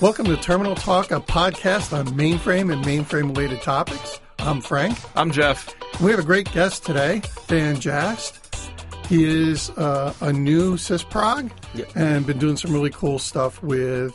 Welcome to Terminal Talk, a podcast on mainframe and mainframe related topics. I'm Frank. I'm Jeff. We have a great guest today, Dan Jast. He is uh, a new sysprog Yep. and been doing some really cool stuff with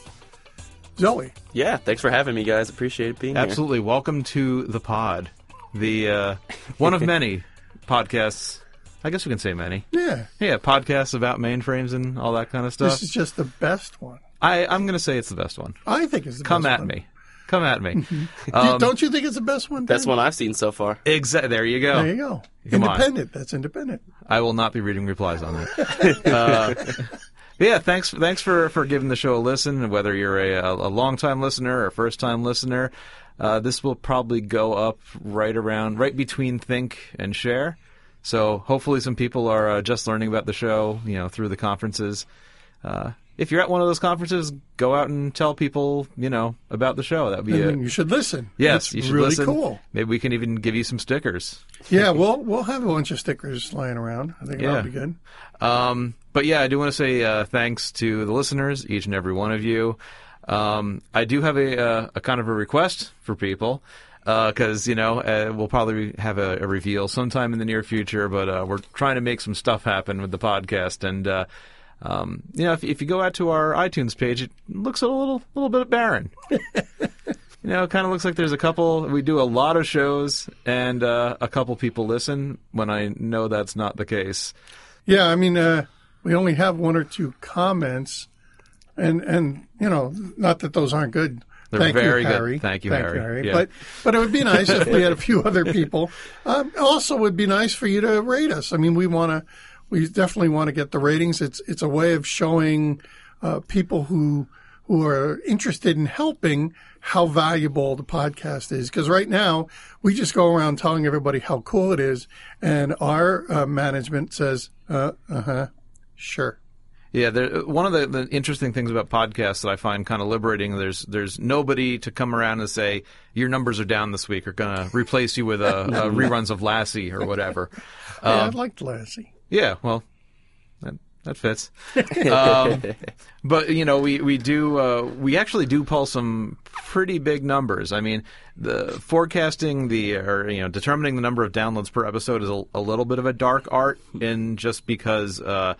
Zowe. Yeah, thanks for having me, guys. Appreciate being here. Absolutely. Welcome to the pod, the uh, one of many podcasts. I guess we can say many. Yeah, Yeah, podcasts about mainframes and all that kind of stuff. this is just the best one. I, I'm going to say it's the best one. I think it's the best one. Come best at one. me. Come at me. Do- Um, Don't you think it's the best one? Best Dan? one I've seen so far. Exactly. there you go. There you go. Come on. independent. That's independent. I will not be reading replies on that. uh, yeah, thanks. Thanks for, for giving the show a listen. Whether you're a, a long time listener or a first time listener, uh, this will probably go up right around right between think and share. So hopefully, some people are uh, just learning about the show, you know, through the conferences. Uh, if you're at one of those conferences, go out and tell people, you know, about the show. That'd be I a mean, you should listen. yes. it's you should really listen. cool. Maybe we can even give you some stickers. Yeah, we'll we'll have a bunch of stickers lying around. I think Yeah. that'll be good. Um, but yeah, I do want to say uh, thanks to the listeners, each and every one of you. Um, I do have a, uh, a kind of a request for people because you know uh, we'll probably have a, a reveal sometime in the near future, but uh, we're trying to make some stuff happen with the podcast and. Um, you know, if, if you go out to our iTunes page, it looks a little, little bit barren. You know, it kind of looks like there's a couple. We do a lot of shows, and uh, a couple people listen. When I know that's not the case, Yeah, I mean, uh, we only have one or two comments, and and you know, not that those aren't good. They're Thank very you, good. Harry. Thank you, Harry. Yeah. But but it would be nice if we had a few other people. Um, also, it would be nice for you to rate us. I mean, we want to, we definitely want to get the ratings. It's it's a way of showing uh, people who who are interested in helping how valuable the podcast is. Because right now we just go around telling everybody how cool it is, and our uh, management says, uh huh, sure. Yeah, there, one of the, the interesting things about podcasts that I find kind of liberating there's there's nobody to come around and say your numbers are down this week or going to replace you with a, a reruns of Lassie or whatever. Yeah, Um, I liked Lassie. Yeah, well, that, that fits. um, but you know, we we do uh, we actually do pull some pretty big numbers. I mean, the forecasting the or you know determining the number of downloads per episode is a, a little bit of a dark art, in just because uh,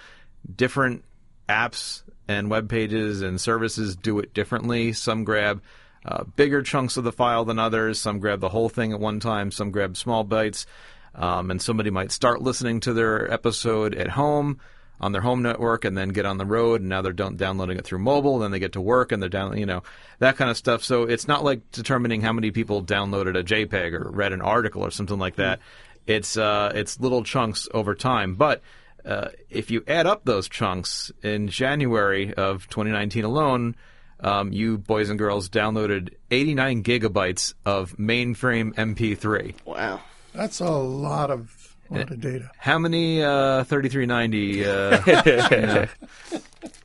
different apps and web pages and services do it differently. Some grab uh, bigger chunks of the file than others. Some grab the whole thing at one time. Some grab small bites. Um, and somebody might start listening to their episode at home on their home network and then get on the road and now they're down- downloading it through mobile then they get to work and they're down you know that kind of stuff so it's not like determining how many people downloaded a jpeg or read an article or something like that it's uh, it's little chunks over time but uh, if you add up those chunks in January of 2019 alone, um, you boys and girls downloaded 89 gigabytes of mainframe MP3. Wow. That's a lot of lot of data. How many uh, 3390? Uh, you know,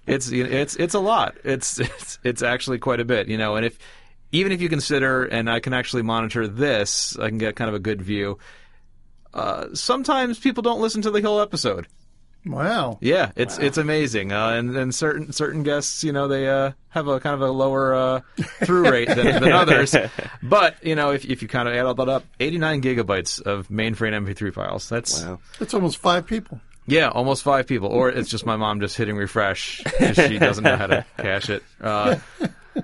it's it's it's a lot. It's it's it's actually quite a bit, you know. And if even if you consider, and I can actually monitor this, I can get kind of a good view. Uh, sometimes people don't listen to the whole episode. Wow. Yeah, it's it's amazing, uh, and and certain certain guests, you know, they uh, have a kind of a lower uh, through rate than, than others. But you know, if if you kind of add all that up, 89 gigabytes of mainframe MP3 files. That's Wow. That's almost five people. yeah, almost five people. Or it's just my mom just hitting refresh 'cause she doesn't know how to cache it. Uh,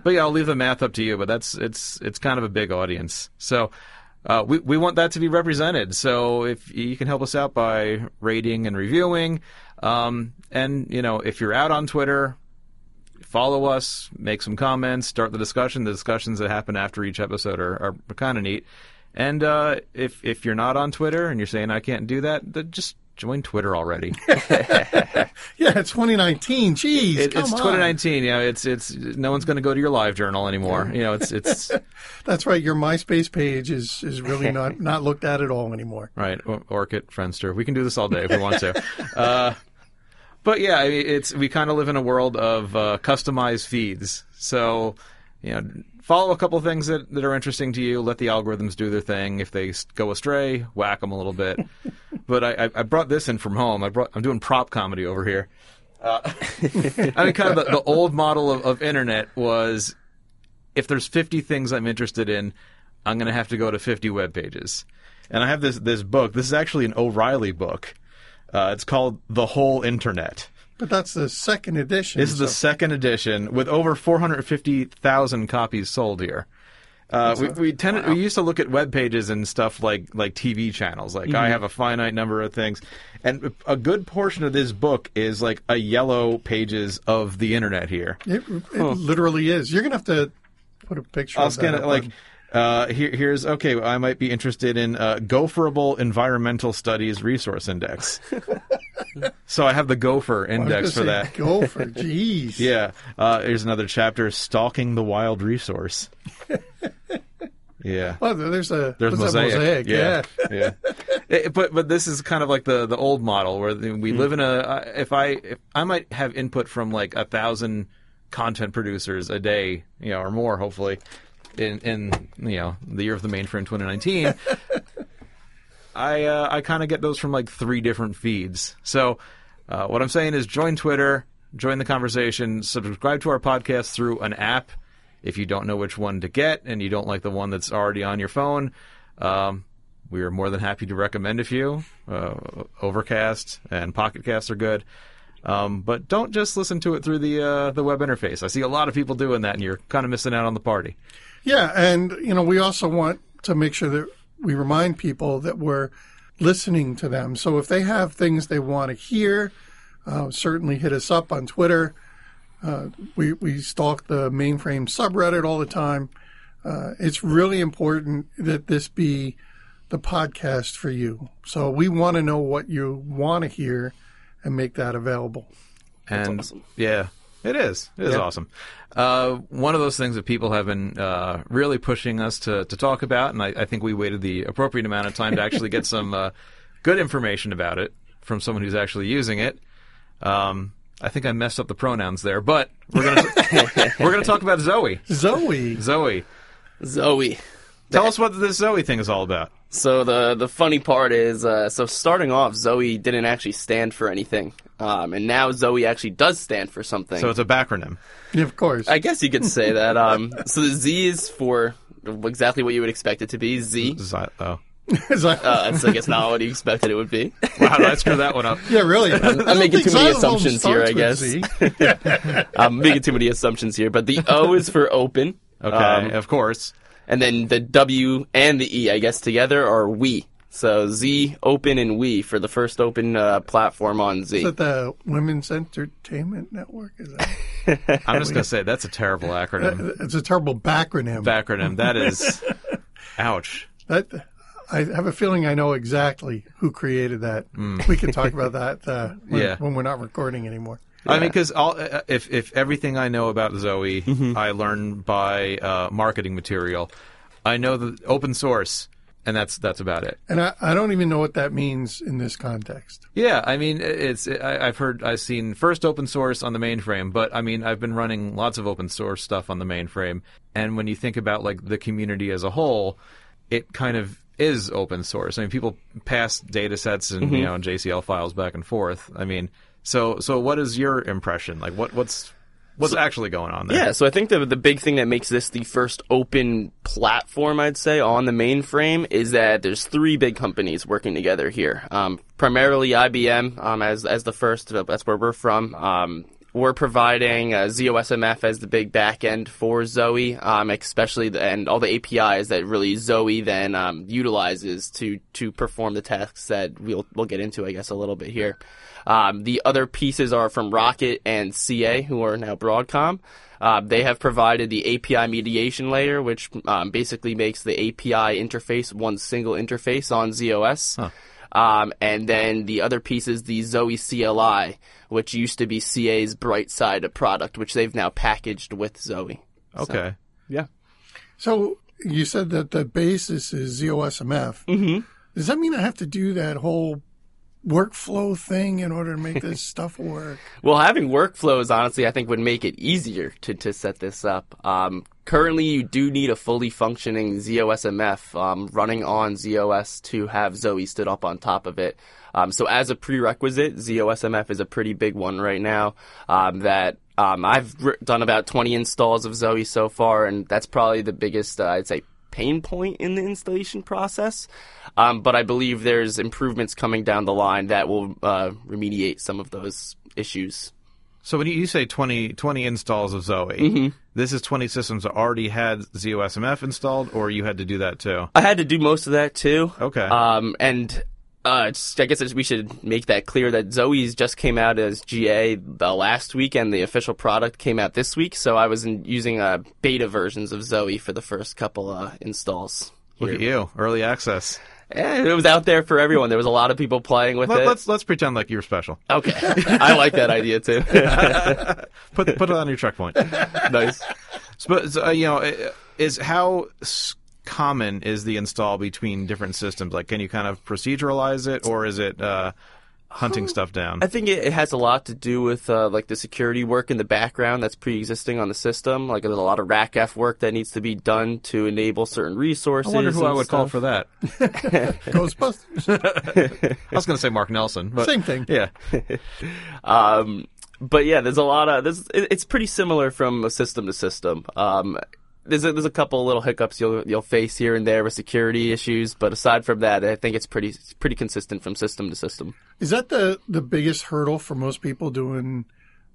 but yeah, I'll leave the math up to you. But that's it's it's kind of a big audience, so. Uh, we we want that to be represented. So if you can help us out by rating and reviewing, um, and you know if you're out on Twitter, follow us, make some comments, start the discussion. The discussions that happen after each episode are, are kind of neat. And uh, if if you're not on Twitter and you're saying I can't do that, just join Twitter already. Yeah, it's 2019. Jeez, It, come it's on. 2019. Yeah, it's it's no one's going to go to your live journal anymore. You know, it's it's That's right. Your MySpace page is is really not not looked at at all anymore. right. Or- Orkut, Friendster. We can do this all day if we want to. Uh, but yeah, it's we kind of live in a world of uh, customized feeds. So you know, follow a couple of things that, that are interesting to you. Let the algorithms do their thing. If they go astray, whack them a little bit. but I, I, I brought this in from home. I brought I'm doing prop comedy over here. Uh, I mean, kind of the, the old model of, of internet was if there's 50 things I'm interested in, I'm going to have to go to 50 web pages. And I have this this book. This is actually an O'Reilly book. Uh, it's called The Whole Internet. But that's the second edition. This is the second edition with over 450,000 copies sold here. Uh, we we tended we used to look at web pages and stuff like like TV channels. Like I have a finite number of things, and a good portion of this book is like a yellow pages of the internet here. It, it literally is. You're gonna have to put a picture. I'll of that it up like. on- Uh, here, here's okay. I might be interested in uh, Gopherable Environmental Studies Resource Index. so I have the Gopher index for that. Go for jeez. Yeah. Uh, here's another chapter: stalking the wild resource. yeah. Oh, there's a There's that, mosaic. Yeah. yeah. It- but but this is kind of like the the old model where the, we live in a. If I if I might have input from like a thousand content producers a day, you know, or more, hopefully, in in you know the year of the mainframe 2019. I uh, I kind of get those from like three different feeds. So uh, what I'm saying is join Twitter, join the conversation, subscribe to our podcast through an app. If you don't know which one to get and you don't like the one that's already on your phone, um, we are more than happy to recommend a few. Uh, Overcast and Pocket Cast are good. Um, but don't just listen to it through the uh, the web interface. I see a lot of people doing that, and you're kind of missing out on the party. Yeah, and you know we also want to make sure that we remind people that we're listening to them. So if they have things they want to hear, uh, certainly hit us up on Twitter. Uh, we we stalk the mainframe subreddit all the time. Uh, it's really important that this be the podcast for you. So we want to know what you want to hear and make that available. and awesome. yeah, it is. It is Yeah. awesome. Uh, one of those things that people have been uh, really pushing us to, to talk about, and I, I think we waited the appropriate amount of time to actually get some uh, good information about it from someone who's actually using it. Um, I think I messed up the pronouns there, but we're gonna we're gonna talk about Zowe. Zowe, Zowe, Zowe. tell us what this Zowe thing is all about. So the the funny part is, uh, so starting off, Zowe didn't actually stand for anything, um, and now Zowe actually does stand for something. So it's a backronym. Of course. I guess you could say that. Um, so the Z is for exactly what you would expect it to be. Z. Zi- oh, It's like- Uh, that's I guess not what you expected it would be. wow, did I screw that one up? yeah, really. I don't I'm making too many xylophone assumptions here, I guess. I'm making too many assumptions here, but the O is for open. Okay, Um, of course. and then the W and the E, I guess, together are we. So Z, open, and we for the first open uh, platform on Z. Is that the Women's Entertainment Network? Is that? I'm just gonna say that's a terrible acronym. It's a terrible backronym. Backronym. That is, ouch. that I have a feeling I know exactly who created that. We can talk about that uh, when, Mm. Yeah. when we're not recording anymore. I mean, because if if everything I know about Zowe, I learn by uh, marketing material. I know the open source, and that's that's about it. And I, I don't even know what that means in this context. Yeah, I mean, it's I, I've heard I've seen first open source on the mainframe, but I mean, I've been running lots of open source stuff on the mainframe, and when you think about like the community as a whole, it kind of is open source. I mean, people pass data sets and you mm-hmm. know and JCL files back and forth. I mean, so so what is your impression? Like, what what's what's actually going on there? Yeah, so I think the the big thing that makes this the first open platform, I'd say, on the mainframe is that there's three big companies working together here. Um, primarily IBM um, as as the first. uh, That's where we're from. Um, we're providing uh, ZOSMF as the big backend for Zowe, um, especially the, and all the APIs that really Zowe then um, utilizes to to perform the tasks that we'll we'll get into, I guess, a little bit here. Um, the other pieces are from Rocket and CA, who are now Broadcom. Uh, they have provided the API mediation layer, which um, basically makes the API interface one single interface on ZOS. Um, and then the other piece is the Zowe CLI, which used to be CA's Brightside product, which they've now packaged with Zowe. Okay. Yeah. So you said that the basis is ZOSMF. Mm-hmm. Does that mean I have to do that whole workflow thing in order to make this stuff work? Well, having workflows, honestly, I think would make it easier to, to set this up. Um, currently, you do need a fully functioning ZOSMF um, running on ZOS to have Zowe stood up on top of it. Um, so, as a prerequisite, ZOSMF is a pretty big one right now. Um, that um, I've done about 20 installs of Zowe so far, and that's probably the biggest, uh, I'd say, pain point in the installation process. Um, but I believe there's improvements coming down the line that will uh, remediate some of those issues. So when you say 20, 20 installs of Zowe, Mm-hmm. this is 20 systems that already had ZOSMF installed, or you had to do that too? I had to do most of that too. Okay. Um, and uh, it's- I guess it's- we should make that clear that Zowe's just came out as GA the last week, and the official product came out this week. So I was in, using uh, beta versions of Zowe for the first couple uh, installs. Look at you, early access. Eh, it was out there for everyone. There was a lot of people playing with Let, it. let's let's pretend like you're special. Okay, I like that idea too. Put put it on your checkpoint. nice. But so, uh, you know, is how common is the install between different systems? Like, can you kind of proceduralize it, or is it uh, hunting stuff down? I think it, it has a lot to do with uh, like the security work in the background that's pre-existing on the system. Like there's a lot of RACF work that needs to be done to enable certain resources. I resources. wonder who I and would call for that. Ghostbusters. I was going to say Mark Nelson, but Same thing. Yeah, Um, but yeah, there's a lot of there's it- it's pretty similar from a system to system. Um, there's a, there's a couple little hiccups you'll you'll face here and there with security issues, but aside from that, I think it's pretty it's pretty consistent from system to system. Is that the, the biggest hurdle for most people doing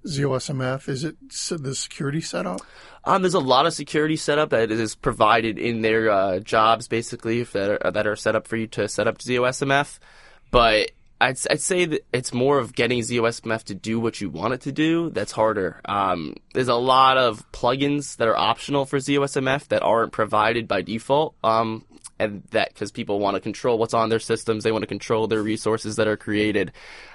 ZOSMF? Is it the security setup? Um, there's a lot of security setup that is provided in their uh, jobs, basically that are, that are set up for you to set up ZOSMF. But I'd, I'd say that it's more of getting ZOSMF to do what you want it to do that's harder. Um, there's a lot of plugins that are optional for ZOSMF that aren't provided by default. Um, and that because people want to control what's on their systems, they want to control their resources that are created.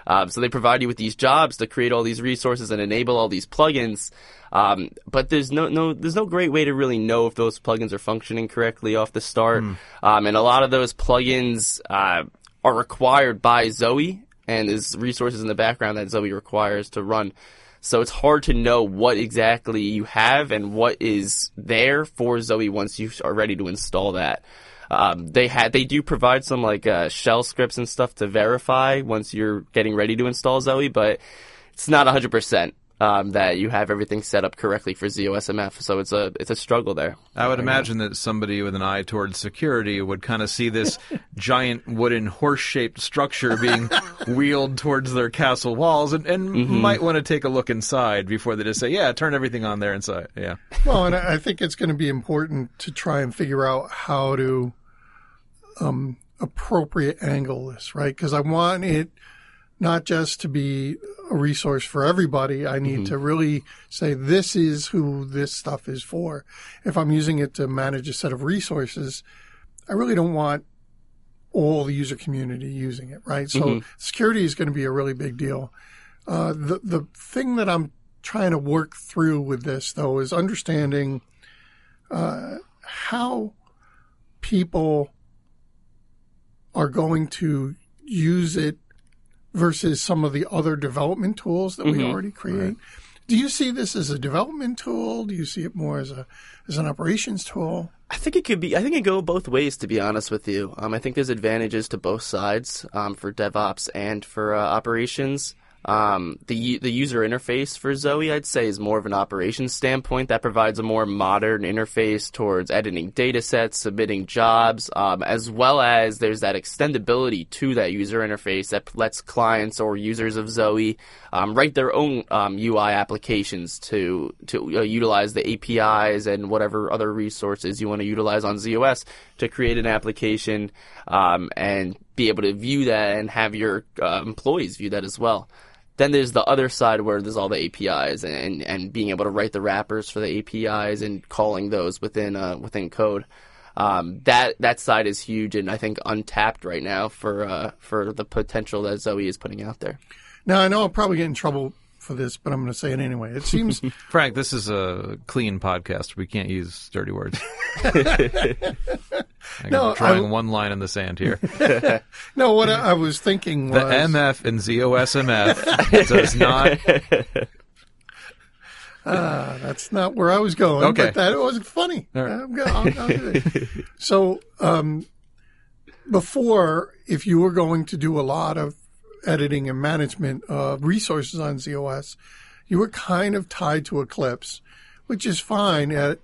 Um, so they provide you with these jobs to create all these resources and enable all these plugins. Um, but there's no, no, there's no great way to really know if those plugins are functioning correctly off the start. Um, and a lot of those plugins uh, are required by Zowe, and there's resources in the background that Zowe requires to run. So it's hard to know what exactly you have and what is there for Zowe once you are ready to install that. Um, they had they do provide some like uh, shell scripts and stuff to verify once you're getting ready to install Zowe, but it's not 100 percent um, that you have everything set up correctly for ZOSMF. So it's a it's a struggle there. I would imagine that somebody with an eye towards security would kind of see this giant wooden horse-shaped structure being wheeled towards their castle walls, and, and might want to take a look inside before they just say, "Yeah, turn everything on there inside." Yeah. Well, and I I think it's going to be important to try and figure out how to um, appropriate angle this, right? Because I want it not just to be a resource for everybody. I need to really say this is who this stuff is for. If I'm using it to manage a set of resources, I really don't want all the user community using it, right? So security is going to be a really big deal. Uh, the the thing that I'm trying to work through with this though is understanding uh, how people are going to use it versus some of the other development tools that we already create. Do you see this as a development tool? Do you see it more as a as an operations tool? I think it could be. I think it go both ways. To be honest with you, um, I think there's advantages to both sides um, for DevOps and for uh, operations. Um, the the user interface for Zowe, I'd say, is more of an operations standpoint that provides a more modern interface towards editing data sets, submitting jobs, um, as well as there's that extendability to that user interface that lets clients or users of Zowe um, write their own um, UI applications to to uh, utilize the APIs and whatever other resources you want to utilize on ZOS to create an application um, and be able to view that and have your uh, employees view that as well. Then there's the other side where there's all the APIs and, and being able to write the wrappers for the APIs and calling those within uh, within code. Um, that that side is huge and I think untapped right now for uh, for the potential that Zowe is putting out there. Now I know I'll probably get in trouble for this, but I'm going to say it anyway. It seems Frank, this is a clean podcast. We can't use dirty words. I'm No, drawing I- one line in the sand here. no. What I, I was thinking The MF and ZOSMF does not. Ah, that's not where I was going. Okay. but that wasn't funny. Right. I'm I'll- I'll so, um, before, if you were going to do a lot of editing and management of resources on ZOS, you were kind of tied to Eclipse, which is fine at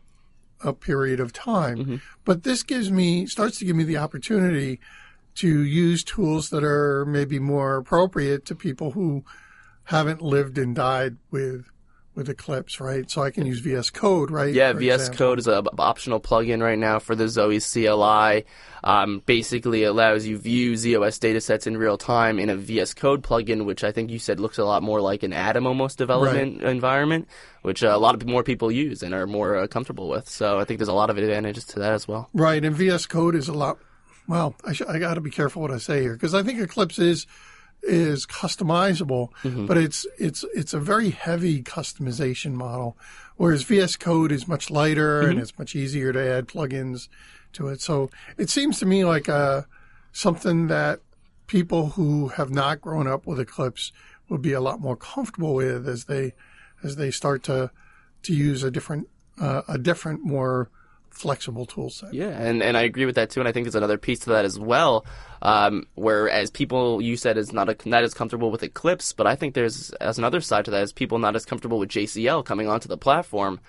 a period of time. Mm-hmm. But this gives me, starts to give me the opportunity to use tools that are maybe more appropriate to people who haven't lived and died with with Eclipse, right? So I can use VS Code, right? Yeah, VS example. Code is an optional plugin right now for the Zowe CLI. Um, basically, allows you view ZOS datasets in real time in a VS Code plugin, which I think you said looks a lot more like an Atom almost development environment, which uh, a lot of more people use and are more uh, comfortable with. So I think there's a lot of advantages to that as well. Right, and VS Code is a lot. Well, I, sh- I got to be careful what I say here because I think Eclipse is is customizable, but it's it's it's a very heavy customization model, whereas VS Code is much lighter and it's much easier to add plugins to it. So it seems to me like uh, something that people who have not grown up with Eclipse would be a lot more comfortable with as they as they start to to use a different uh, a different more flexible tool set. Yeah, and, and I agree with that too. And I think there's another piece to that as well, um, where as people you said is not a, not as comfortable with Eclipse, but I think there's as another side to that is people not as comfortable with JCL coming onto the platform.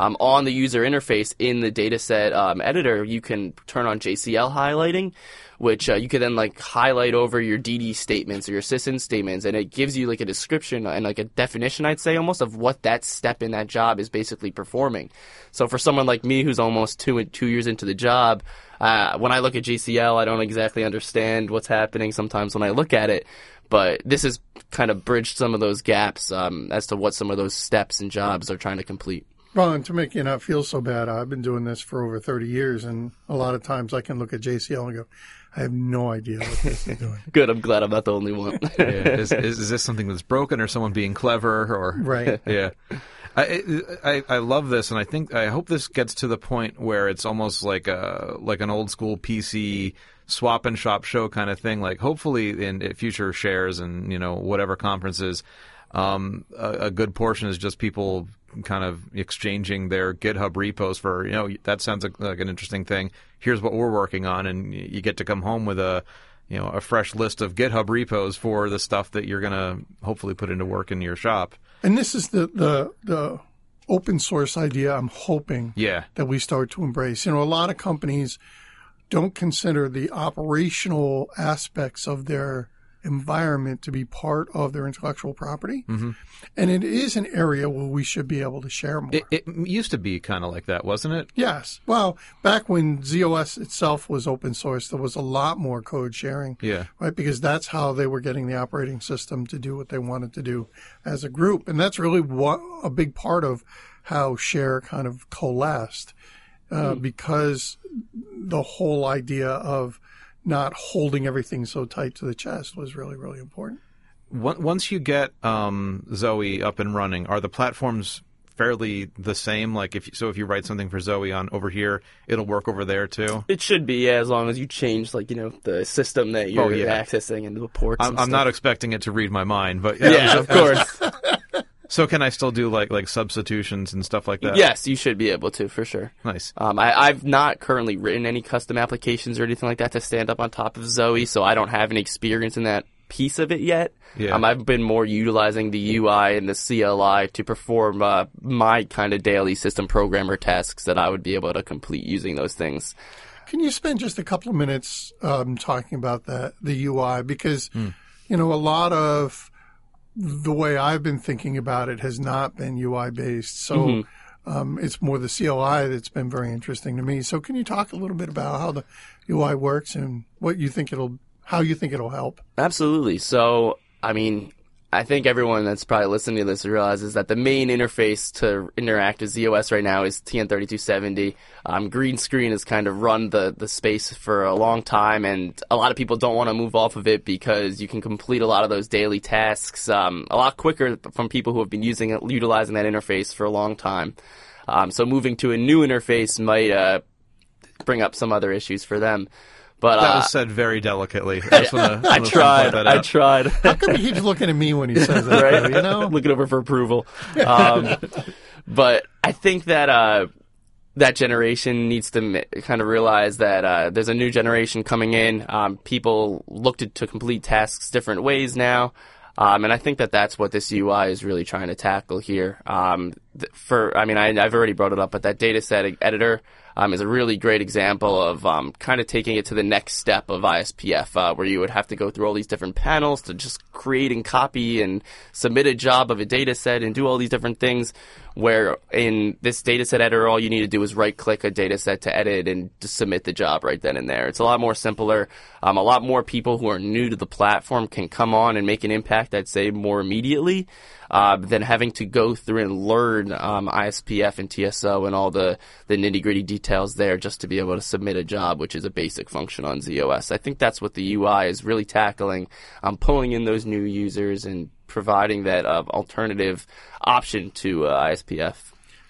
Um, on the user interface in the dataset um, editor, you can turn on JCL highlighting, which uh, you can then like highlight over your DD statements or your sysint statements, and it gives you like a description and like a definition, I'd say, almost of what that step in that job is basically performing. So for someone like me who's almost two two years into the job, uh, when I look at JCL, I don't exactly understand what's happening sometimes when I look at it. But this has kind of bridged some of those gaps um, as to what some of those steps and jobs are trying to complete. Well, and to make you not feel so bad, I've been doing this for over 30 years, and a lot of times I can look at JCL and go, I have no idea what this is doing. Good. I'm glad I'm not the only one. Yeah. Is, is, is this something that's broken or someone being clever or Right. yeah. I, I I love this, and I think I hope this gets to the point where it's almost like a like an old school PC swap and shop show kind of thing. Like hopefully in, in future shares and you know whatever conferences, um, a, a good portion is just people kind of exchanging their GitHub repos for you know that sounds like, like an interesting thing. Here's what we're working on, and you get to come home with a you know a fresh list of GitHub repos for the stuff that you're gonna hopefully put into work in your shop. And this is the, the, the open source idea I'm hoping Yeah. that we start to embrace. You know, a lot of companies don't consider the operational aspects of their environment to be part of their intellectual property. Mm-hmm. And it is an area where we should be able to share more. It, it used to be kind of like that, wasn't it? Yes. Well, back when ZOS itself was open source, there was a lot more code sharing. Yeah. Right. Because that's how they were getting the operating system to do what they wanted to do as a group. And that's really what a big part of how share kind of coalesced, uh, because the whole idea of not holding everything so tight to the chest was really, really important. Once you get um, Zowe up and running, are the platforms fairly the same? Like if so, if you write something for Zowe on over here, it'll work over there too. It should be, yeah, as long as you change, like, you know, the system that you're Oh, yeah. accessing and the ports. I'm, and I'm stuff. not expecting it to read my mind, but Yeah, of course. So can I still do like like substitutions and stuff like that? yes, you should be able to, for sure. Nice. Um, I, I've not currently written any custom applications or anything like that to stand up on top of Zowe, so I don't have any experience in that piece of it yet. Yeah. Um, I've been more utilizing the UI and the CLI to perform uh, my kind of daily system programmer tasks that I would be able to complete using those things. Can you spend just a couple of minutes um, talking about that the UI because you know a lot of the way I've been thinking about it has not been UI based, so um, it's more the CLI that's been very interesting to me. So can you talk a little bit about how the UI works and what you think it'll how you think it'll help? Absolutely. So, I mean, I think everyone that's probably listening to this realizes that the main interface to interact with ZOS right now is TN3270. Um, green screen has kind of run the, the space for a long time, and a lot of people don't want to move off of it because you can complete a lot of those daily tasks um, a lot quicker from people who have been using it, utilizing that interface for a long time. Um, so moving to a new interface might uh, bring up some other issues for them. But That uh, was said very delicately. I, just wanna, I wanna tried. point that I tried. How come he keeps looking at me when he says that? right? though, You know? looking over for approval. Um, but I think that uh, that generation needs to m- kind of realize that uh, there's a new generation coming in. Um, people look to, to complete tasks different ways now. Um, and I think that that's what this UI is really trying to tackle here. Um, th- for, I mean, I, I've already brought it up, but that data set editor um, is a really great example of um, kind of taking it to the next step of ISPF, uh, where you would have to go through all these different panels to just create and copy and submit a job of a data set and do all these different things. Where in this data set editor, all you need to do is right click a data set to edit and submit the job right then and there. It's a lot more simpler. Um, a lot more people who are new to the platform can come on and make an impact, I'd say, more immediately uh, than having to go through and learn um, ISPF and TSO and all the, the nitty gritty details there just to be able to submit a job, which is a basic function on ZOS. I think that's what the UI is really tackling, um, pulling in those new users and providing that uh, alternative option to uh, ISPF.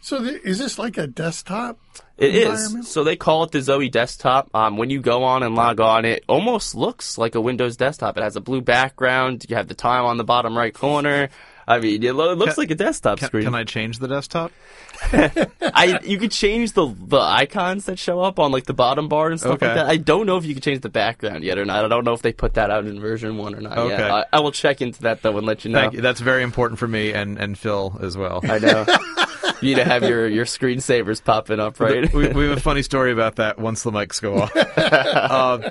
So th- is this like a desktop? It is. So they call it the Zowe desktop. Um, when you go on and log on, it almost looks like a Windows desktop. It has a blue background. You have the time on the bottom right corner. I mean, it, lo- it looks like a desktop Can, screen. can I change the desktop? I you could change the the icons that show up on like the bottom bar and stuff Okay. like that. I don't know if you can change the background yet or not. I don't know if they put that out in version one or not Okay. yet. I, I will check into that though and let you know. Thank you. That's very important for me and, and Phil as well. I know. you to have your your screensavers popping up, right? we, we have a funny story about that once the mics go off. uh,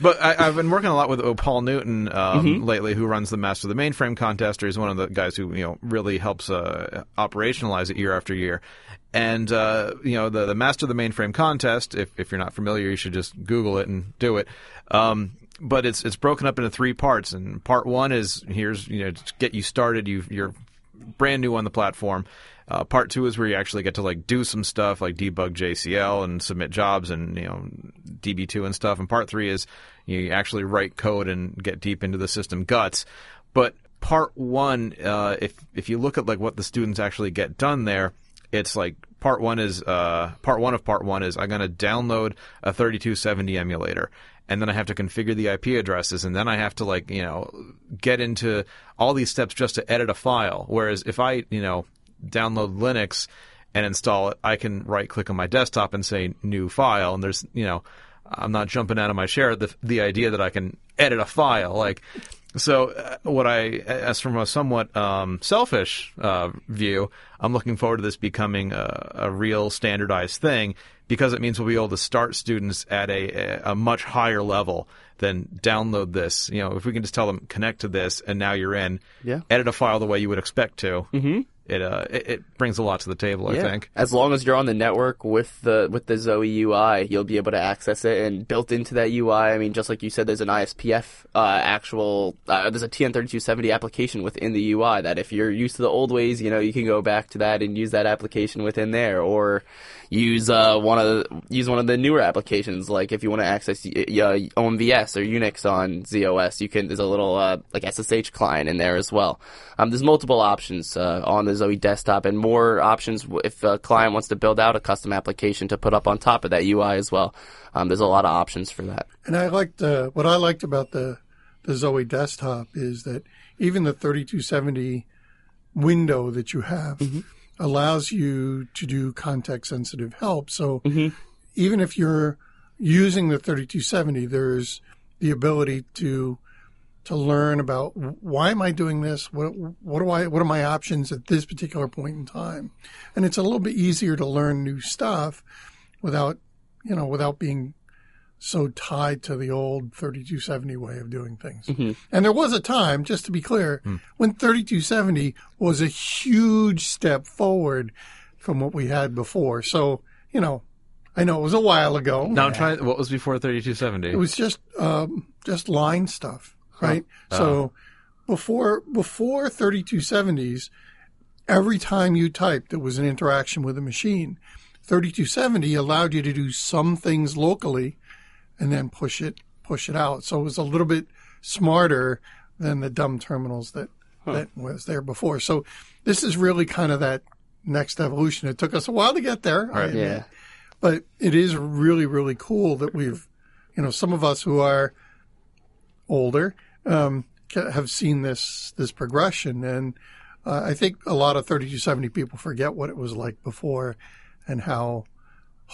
but I, I've been working a lot with uh, Paul Newton um, Mm-hmm. lately, who runs the Master of the Mainframe contest. Or he's one of the guys who you know really helps uh, operationalize it year after year. And uh, you know the the Master of the Mainframe contest. If if you're not familiar, you should just Google it and do it. Um, but it's it's broken up into three parts, and part one is here's you know to get you started. You you're brand new on the platform. Uh, part two is where you actually get to like do some stuff like debug JCL and submit jobs and you know DB2 and stuff. And part three is you actually write code and get deep into the system guts. But part one, uh, if if you look at like what the students actually get done there, it's like part one is uh, part one of part one is I'm going to download a 3270 emulator and then I have to configure the IP addresses, and then I have to like you know get into all these steps just to edit a file. Whereas if I you know download Linux and install it, I can right click on my desktop and say new file, and there's you know I'm not jumping out of my chair the the idea that I can edit a file like. So, uh, what I, as from a somewhat um, selfish uh, view, I'm looking forward to this becoming a, a real standardized thing because it means we'll be able to start students at a, a, much higher level than download this. You know, if we can just tell them connect to this and now you're in, Yeah. edit a file the way you would expect to. Mm-hmm. It, uh, it it brings a lot to the table. I think. As long as you're on the network with the with the Zowe UI, you'll be able to access it. And built into that UI, I mean, just like you said, there's an ISPF uh, actual, uh, there's a TN3270 application within the UI that if you're used to the old ways, you know, you can go back to that and use that application within there, or use uh, one of the, use one of the newer applications. Like if you want to access uh, OMVS or Unix on ZOS, you can. There's a little uh, like SSH client in there as well. Um, there's multiple options uh, on the Zowe desktop, and more options if a client wants to build out a custom application to put up on top of that UI as well. Um, there's a lot of options for that. And I liked uh, what I liked about the the Zowe desktop is that even the 3270 window that you have allows you to do context sensitive help. So mm-hmm. even if you're using the 3270, there's the ability to to learn about why am I doing this? What what do I what are my options at this particular point in time? And it's a little bit easier to learn new stuff without you know without being so tied to the old 3270 way of doing things. Mm-hmm. And there was a time, just to be clear, hmm. when 3270 was a huge step forward from what we had before. So, you know, I know it was a while ago. Now I'm trying. What was before 3270? It was just um, just line stuff, oh. right? Uh-huh. So before before 3270s, every time you typed, it was an interaction with a machine. 3270 allowed you to do some things locally, and then push it push it out. So it was a little bit smarter than the dumb terminals that that was there before. So this is really kind of that next evolution. It took us a while to get there, I admit. Yeah. but it is really really cool that we've, you know, some of us who are older um, have seen this this progression, and uh, I think a lot of 3270 people forget what it was like before, and how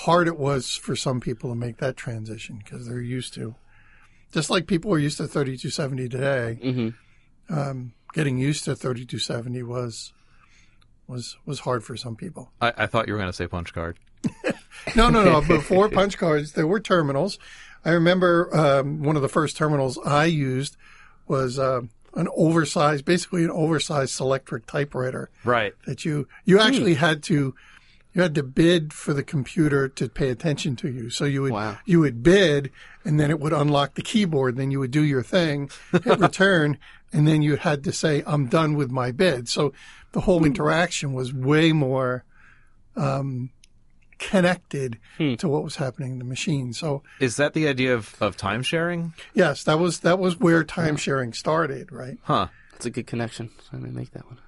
hard it was for some people to make that transition because they're used to, just like people are used to 3270 today. Mm-hmm. Um, getting used to 3270 was was was hard for some people. I, I thought you were going to say punch card. No, no, no. Before punch cards, there were terminals. I remember um, one of the first terminals I used was uh, an oversized, basically an oversized Selectric typewriter Right. that you you actually had to you had to bid for the computer to pay attention to you. So you would Wow. you would bid, and then it would unlock the keyboard. Then you would do your thing, hit return, and then you had to say, "I'm done with my bid." So the whole interaction was way more um, connected to what was happening in the machine. So Is that the idea of, of time sharing? yes, that was that was where time sharing started, right? Huh. That's a good connection. So I didn't make that one.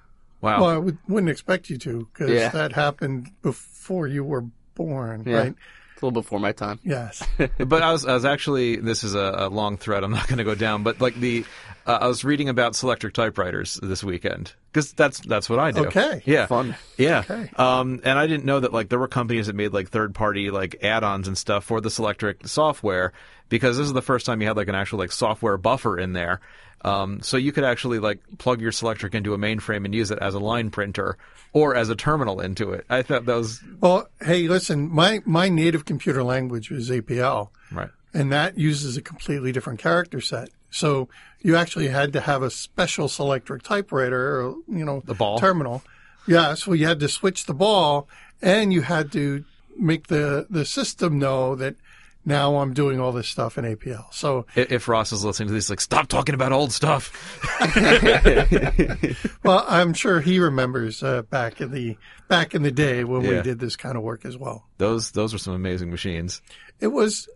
Wow. Well, I would, wouldn't expect you to because Yeah. that happened before you were born, Yeah. right? It's a little before my time. Yes. but I was, I was actually, this is a, a long thread. I'm not going to go down, but like the, uh, I was reading about Selectric typewriters this weekend because that's that's what I do. Okay. Yeah. Fun. Yeah. Okay. Um, and I didn't know that like there were companies that made like third party like add-ons and stuff for the Selectric software because this is the first time you had like an actual like software buffer in there. Um, so you could actually like plug your Selectric into a mainframe and use it as a line printer or as a terminal into it. I thought that was Well, hey, listen, my, my native computer language was APL, right. and that uses a completely different character set. So you actually had to have a special Selectric typewriter or, you know, The ball? terminal. Yeah, so you had to switch the ball and you had to make the, the system know that now I'm doing all this stuff in APL. So, I- If Ross is listening to this, like, stop talking about old stuff. well, I'm sure he remembers uh, back in the back in the day when we did this kind of work as well. Those those were some amazing machines. It was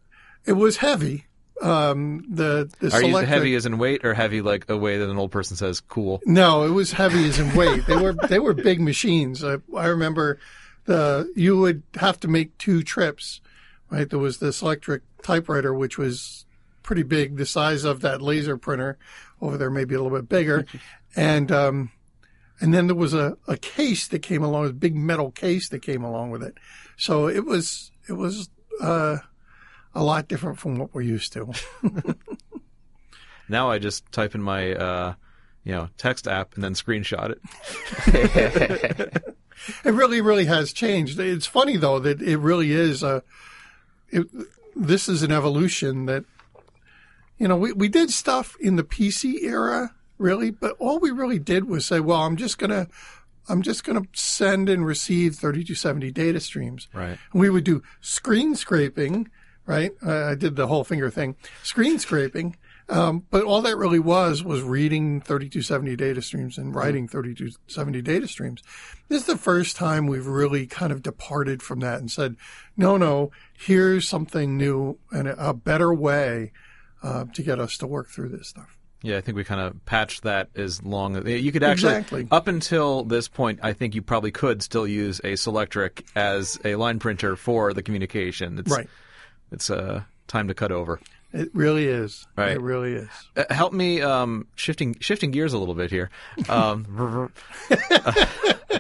it was heavy. Um, the the Are you heavy as in weight, or heavy like a way that an old person says cool? No, it was heavy as in weight. They were they were big machines. I, I remember the you would have to make two trips. Right, there was this electric typewriter which was pretty big, the size of that laser printer over there, maybe a little bit bigger, and um, and then there was a, a case that came along, a big metal case that came along with it. So it was it was uh, a lot different from what we're used to. Now I just type in my uh, you know text app and then screenshot it. It really, really has changed. It's funny though that it really is a. It, this is an evolution that, you know, we we did stuff in the PC era, really, but all we really did was say, well, I'm just gonna, I'm just gonna send and receive 3270 data streams. Right. And we would do screen scraping, right? Uh, I did the whole finger thing, screen scraping. Um, but all that really was was reading 3270 data streams and writing 3270 data streams. This is the first time we've really kind of departed from that and said, no, no, here's something new and a a better way uh, to get us to work through this stuff. Yeah, I think we kind of patched that as long as you could actually. Exactly. Up until this point, I think you probably could still use a Selectric as a line printer for the communication. It's, Right. It's uh, time to cut over. It really is. Right. It really is. Uh, help me um, shifting shifting gears a little bit here. Um,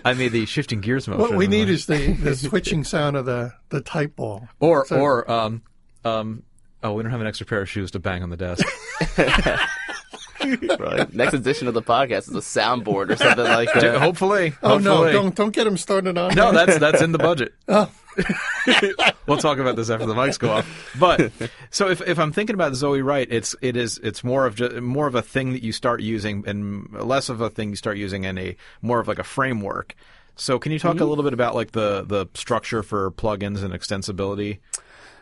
I made the shifting gears motion. What we need is the, the switching sound of the, the type ball. or So- or um um. Oh, we don't have an extra pair of shoes to bang on the desk. Right. Next edition of the podcast is a soundboard or something like that. hopefully, Oh no! Don't don't get him started on. No, that. that's that's in the budget. Oh. we'll talk about this after the mics go off. But so if if I'm thinking about Zowe right, it's it is it's more of just, more of a thing that you start using and less of a thing you start using in a more of like a framework. So can you talk a mm-hmm. little bit about like the the structure for plugins and extensibility?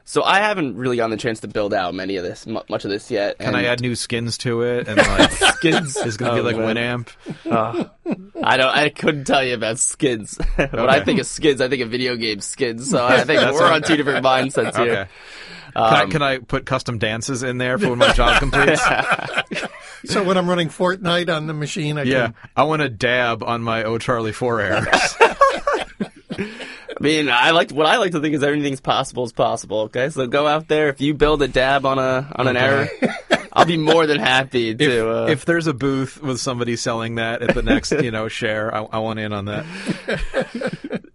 So I haven't really gotten the chance to build out many of this, mu- much of this yet. Can I add new skins to it? And like, skins? is going to be Oh, like man. Winamp. Oh, I don't. I couldn't tell you about skins. when I think of skids, I think of video game skids. So I think we're on two different mindsets Okay. here. Can, I, Um, can I put custom dances in there for when my job completes? So when I'm running Fortnite on the machine, I yeah, can I want to dab on my O Charlie Four errors. I mean, I like what I like to think is everything's possible is possible. Okay, so go out there. If you build a dab on a on an error, I'll be more than happy if, to. uh, if there's a booth with somebody selling that at the next, you know, share, I, I want in on that.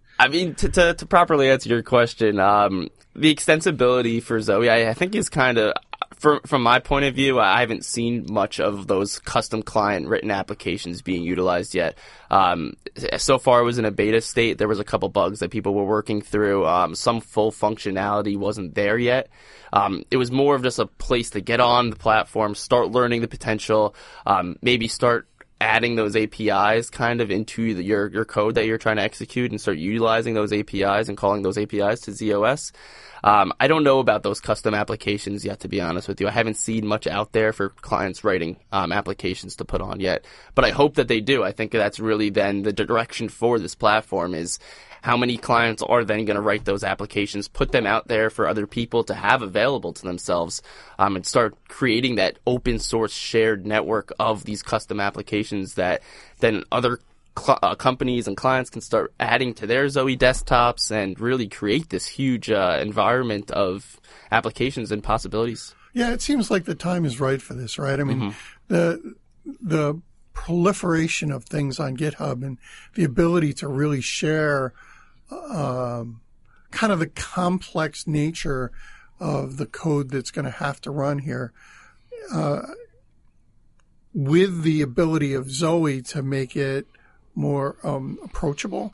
I mean, to, to, to properly answer your question, um, the extensibility for Zowe, I, I think is kind of, from from my point of view, I haven't seen much of those custom client written applications being utilized yet. Um, so far, it was in a beta state. There was a couple bugs that people were working through. Um, some full functionality wasn't there yet. Um, it was more of just a place to get on the platform, start learning the potential, um, maybe start adding those APIs kind of into the, your your code that you're trying to execute and start utilizing those APIs and calling those APIs to ZOS. Um, I don't know about those custom applications yet, to be honest with you. I haven't seen much out there for clients writing um, applications to put on yet, but I hope that they do. I think that's really then the direction for this platform is how many clients are then going to write those applications, put them out there for other people to have available to themselves, um, and start creating that open source shared network of these custom applications that then other cl- uh, companies and clients can start adding to their Zowe desktops and really create this huge uh, environment of applications and possibilities. Yeah, it seems like the time is right for this, right? I mean, the the proliferation of things on GitHub and the ability to really share um, kind of the complex nature of the code that's going to have to run here. Uh, with the ability of Zowe to make it more um, approachable,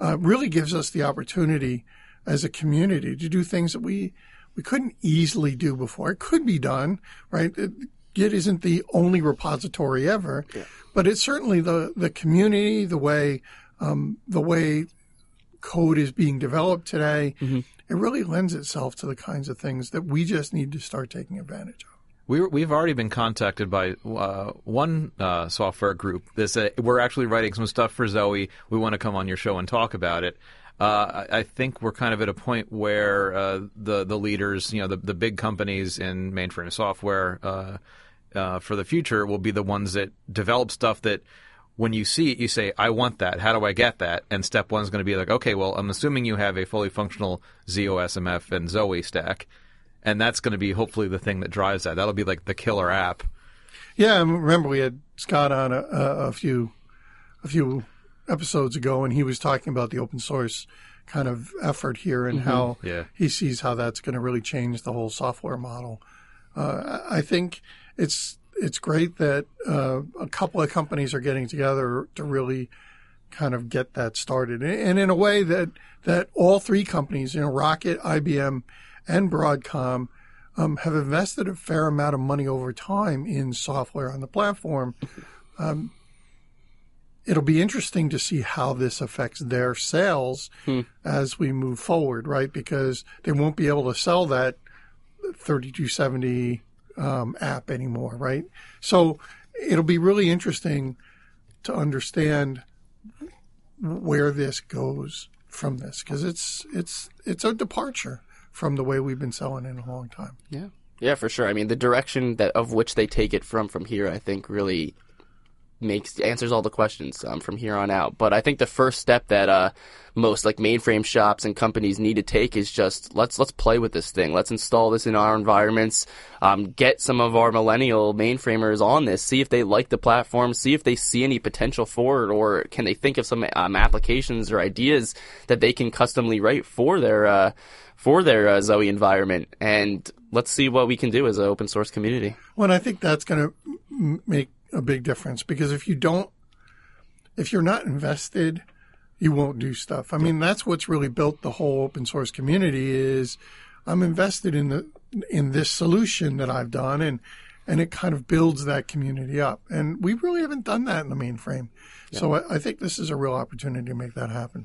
uh, really gives us the opportunity as a community to do things that we we couldn't easily do before. It could be done, right? It, Git isn't the only repository ever, but it's certainly the the community, the way um, the way code is being developed today. It really lends itself to the kinds of things that we just need to start taking advantage of. We we've already been contacted by uh, one uh, software group. that said, we're actually writing some stuff for Zowe. We want to come on your show and talk about it. Uh, I, I think we're kind of at a point where uh, the the leaders, you know, the the big companies in mainframe software uh, uh, for the future will be the ones that develop stuff that. When you see it, you say, "I want that. How do I get that?" And step one is going to be like, "Okay, well, I'm assuming you have a fully functional ZOSMF and Zowe stack." and that's going to be hopefully the thing that drives that. That'll be like the killer app. Yeah, I remember we had Scott on a, a, a few a few episodes ago, and he was talking about the open source kind of effort here and how Yeah. he sees how that's going to really change the whole software model. Uh, I think it's it's great that uh, a couple of companies are getting together to really kind of get that started, and in a way that that all three companies, you know, Rocket, IBM, and Broadcom, um, have invested a fair amount of money over time in software on the platform. Um, it'll be interesting to see how this affects their sales as we move forward, right? Because they won't be able to sell that 3270 um, app anymore, right? So it'll be really interesting to understand where this goes from this because it's it's it's a departure from the way we've been selling in a long time. Yeah. Yeah, for sure. I mean, the direction that of which they take it from from here, I think, really makes answers all the questions um, from here on out. But I think the first step that uh, most like mainframe shops and companies need to take is just let's let's play with this thing. Let's install this in our environments. Um, get some of our millennial mainframers on this. See if they like the platform. See if they see any potential for it, or can they think of some um, applications or ideas that they can customly write for their uh, for their uh, Zowe environment. And let's see what we can do as an open source community. Well, I think that's going to make a big difference because if you don't, if you're not invested, you won't do stuff. I mean, that's what's really built the whole open source community is I'm invested in the in this solution that I've done and and it kind of builds that community up. And we really haven't done that in the mainframe. So I, I think this is a real opportunity to make that happen.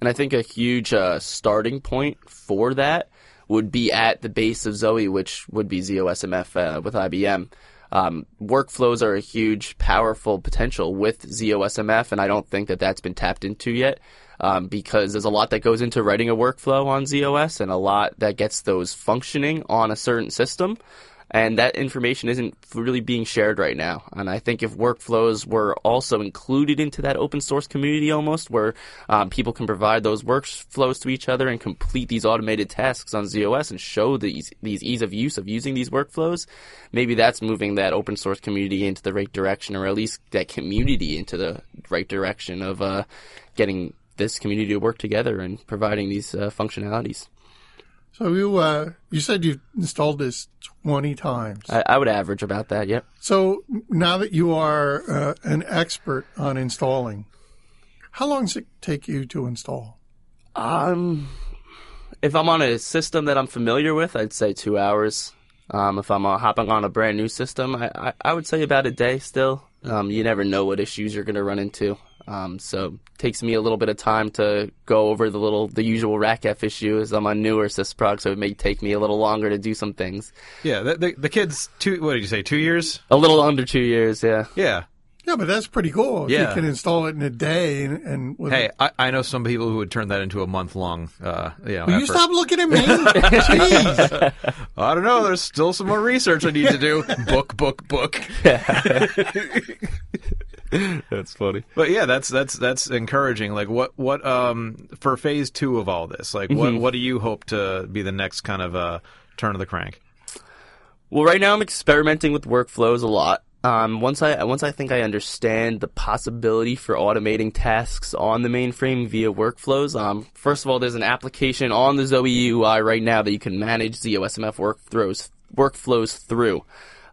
And I think a huge uh, starting point for that would be at the base of Zowe, which would be ZOSMF uh, with IBM. Um, workflows are a huge, powerful potential with ZOSMF, and I don't think that that's been tapped into yet. Um, because there's a lot that goes into writing a workflow on ZOS and a lot that gets those functioning on a certain system and that information isn't really being shared right now. And I think if workflows were also included into that open source community almost, where um, people can provide those workflows to each other and complete these automated tasks on ZOS and show these these ease of use of using these workflows, maybe that's moving that open source community into the right direction, or at least that community into the right direction of uh, getting this community to work together and providing these uh, functionalities. So you uh, you said you installed this twenty times. I, I, would average about that. Yep. So now that you are uh, an expert on installing, how long does it take you to install? Um, if I'm on a system that I'm familiar with, I'd say two hours. Um, if I'm uh, hopping on a brand new system, I, I, I would say about a day. Still, um, you never know what issues you're going to run into. Um, so it takes me a little bit of time to go over the little the usual RACF issues. I'm on newer SysProg, so it may take me a little longer to do some things. Yeah, the, the, the kid's two. What did you say? Two years? A little under two years. Yeah. Yeah. Yeah, but that's pretty cool. Yeah. you can install it in a day and, and with Hey, I, I know some people who would turn that into a month long. Uh, you know, Will you stop looking at me? Jeez. I don't know. There's still some more research I need to do. book, book, book. That's funny. But yeah, that's that's that's encouraging. Like, what what um for phase two of all this? Like, what what do you hope to be the next kind of uh turn of the crank? Well, right now I'm experimenting with workflows a lot. Um, once I once I think I understand the possibility for automating tasks on the mainframe via workflows. Um, first of all, there's an application on the Zowe UI right now that you can manage the ZOSMF workflows workflows through.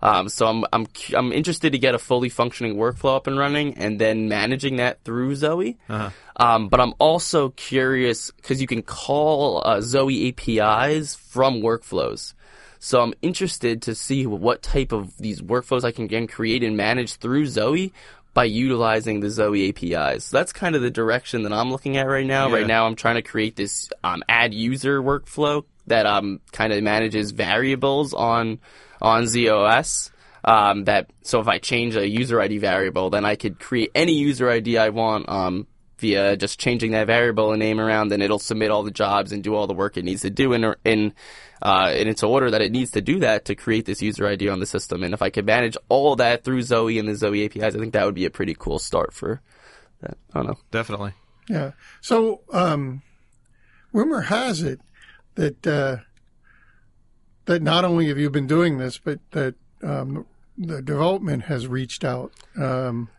Um, so I'm I'm I'm interested to get a fully functioning workflow up and running, and then managing that through Zowe. Um, but I'm also curious because you can call uh, Zowe APIs from workflows. So I'm interested to see what type of these workflows I can again create and manage through Zowe by utilizing the Zowe APIs. So that's kind of the direction that I'm looking at right now. Yeah. Right now I'm trying to create this um, add user workflow that um, kind of manages variables on on ZOS. Um, that so if I change a user ID variable, then I could create any user ID I want um, via just changing that variable and name around, and it'll submit all the jobs and do all the work it needs to do in in uh, in its order that it needs to do that to create this user ID on the system. And if I could manage all that through Zowe and the Zowe APIs, I think that would be a pretty cool start for that. I don't know. Definitely. Yeah. So, um, rumor has it that uh, that not only have you been doing this, but that um, the development has reached out um,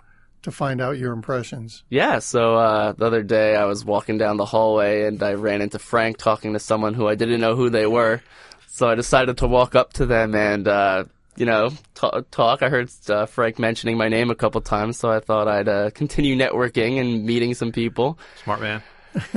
to find out your impressions. Yeah, so uh, the other day I was walking down the hallway and I ran into Frank talking to someone who I didn't know who they were. So I decided to walk up to them and, uh, you know, ta talk. I heard uh, Frank mentioning my name a couple times, so I thought I'd uh, continue networking and meeting some people. Smart man.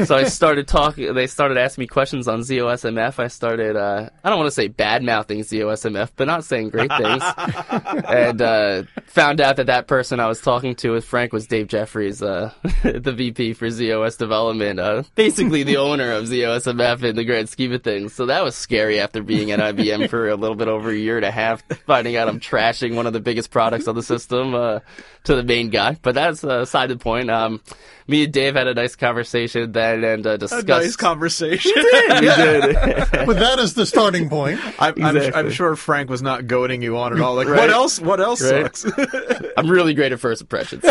So I started talking. They started asking me questions on ZOSMF. I started. Uh, I don't want to say bad mouthing ZOSMF, but not saying great things. and uh, found out that that person I was talking to with Frank was Dave Jeffries, uh, the VP for ZOS development, uh, basically the owner of ZOSMF in the grand scheme of things. So that was scary after being at IBM for a little bit over a year and a half, finding out I'm trashing one of the biggest products on the system uh, to the main guy. But that's a side of the point. Um, me and Dave had a nice conversation then and uh, A discussed. nice conversation. we did. But that is the starting point. I'm, I'm, I'm sure Frank was not goading you on at all. Like, what else? What else Right. sucks? I'm really great at first impressions.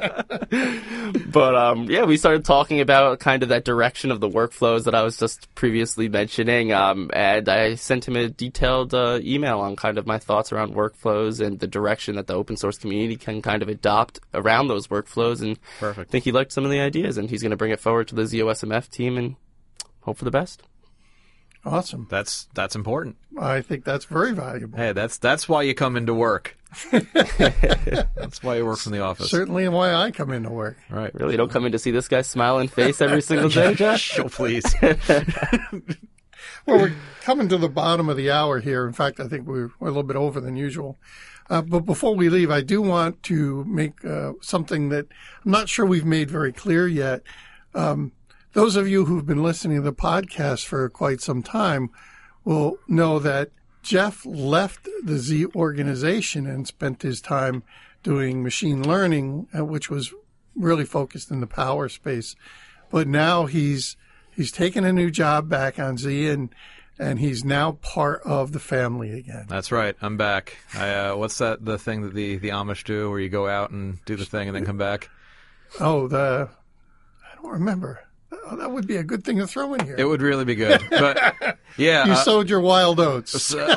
but um, yeah, we started talking about kind of that direction of the workflows that I was just previously mentioning, um, and I sent him a detailed uh, email on kind of my thoughts around workflows and the direction that the open source community can kind of adopt around those workflows. And I think he liked some of the ideas, and he's going to bring it forward to the ZOSMF team and hope for the best. Awesome. That's that's important. I think that's very valuable. Hey, that's that's why you come into work. that's why you work from the office. Certainly and why I come into work. Right. Really, don't come in to see this guy's smiling face every single day, Josh. Oh, please. Well, we're coming to the bottom of the hour here. In fact, I think we're, we're a little bit over than usual. Uh, but before we leave, I do want to make uh, something that I'm not sure we've made very clear yet. Um, those of you who've been listening to the podcast for quite some time will know that Jeff left the Z organization and spent his time doing machine learning, uh, which was really focused in the power space. But now he's he's taken a new job back on Z and and he's now part of the family again. That's right. I'm back. I, uh, what's that? The thing that the the Amish do, where you go out and do the thing and then come back. Oh, the I don't remember. Oh, that would be a good thing to throw in here. It would really be good. But yeah, you uh, sowed your wild oats. uh,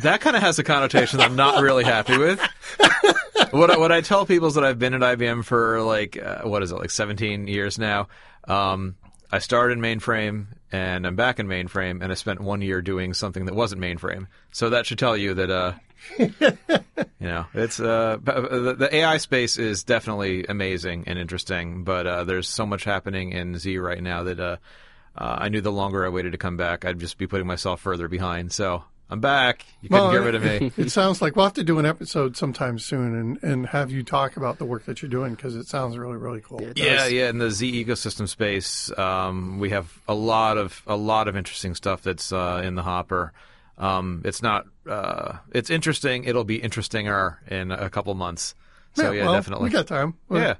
that kind of has a connotation that I'm not really happy with. what I, what I tell people is that I've been at IBM for like uh, what is it like 17 years now. Um, I started in mainframe and I'm back in mainframe, and I spent one year doing something that wasn't mainframe. So that should tell you that uh, you know it's uh, the, the AI space is definitely amazing and interesting, but uh, there's so much happening in Z right now that uh, uh, I knew the longer I waited to come back, I'd just be putting myself further behind. So I'm back. You couldn't Well, get rid of me. It sounds like we'll have to do an episode sometime soon and, and have you talk about the work that you're doing because it sounds really, really cool. it Yeah, yeah. In the Z ecosystem space, um, we have a lot of a lot of interesting stuff that's uh, in the hopper. Um, it's not. Uh, it's interesting. It'll be interestinger in a couple months. So yeah, well, definitely. We got time. We'll, Yeah.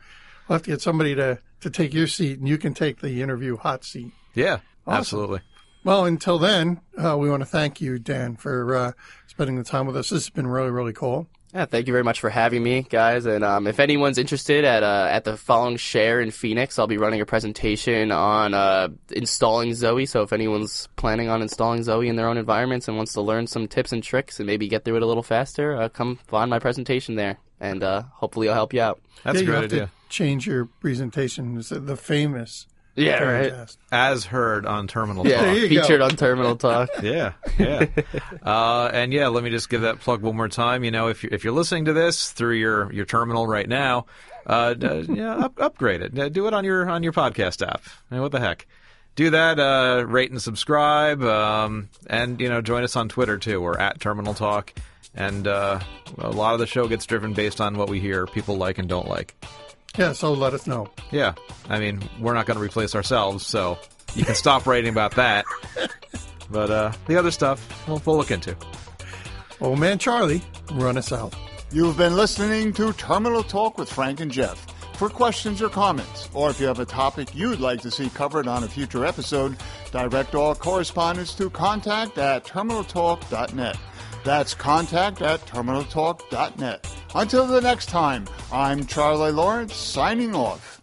We'll have to get somebody to, to take your seat and you can take the interview hot seat. yeah, absolutely. Well, until then, uh, we want to thank you, Dan, for uh, spending the time with us. This has been really, really cool. Yeah, thank you very much for having me, guys. And um, if anyone's interested at uh, at the following share in Phoenix, I'll be running a presentation on uh, installing Zowe. So if anyone's planning on installing Zowe in their own environments and wants to learn some tips and tricks and maybe get through it a little faster, uh, come find my presentation there, and uh, hopefully I'll help you out. That's yeah, a you great have idea. to change your presentation. It's the famous. Yeah, right. Terracast. As heard on Terminal Yeah, Talk. There you go. featured on Terminal Talk. Yeah, yeah. uh, and yeah, let me just give that plug one more time. You know, if you're, if you're listening to this through your, your terminal right now, uh, d- yeah, up, upgrade it. Do it on your on your podcast app. I mean, what the heck? Do that. Uh, rate and subscribe, um, and you know, join us on Twitter too. We're at Terminal Talk, and uh, a lot of the show gets driven based on what we hear people like and don't like. Yeah, so let us know. Yeah, I mean, we're not going to replace ourselves, so you can stop writing about that. But uh, the other stuff, we'll, we'll look into. Old man Charlie, run us out. You've been listening to Terminal Talk with Frank and Jeff. For questions or comments, or if you have a topic you'd like to see covered on a future episode, direct all correspondence to contact at terminaltalk.net. That's contact at terminaltalk.net. Until the next time, I'm Charlie Lawrence signing off.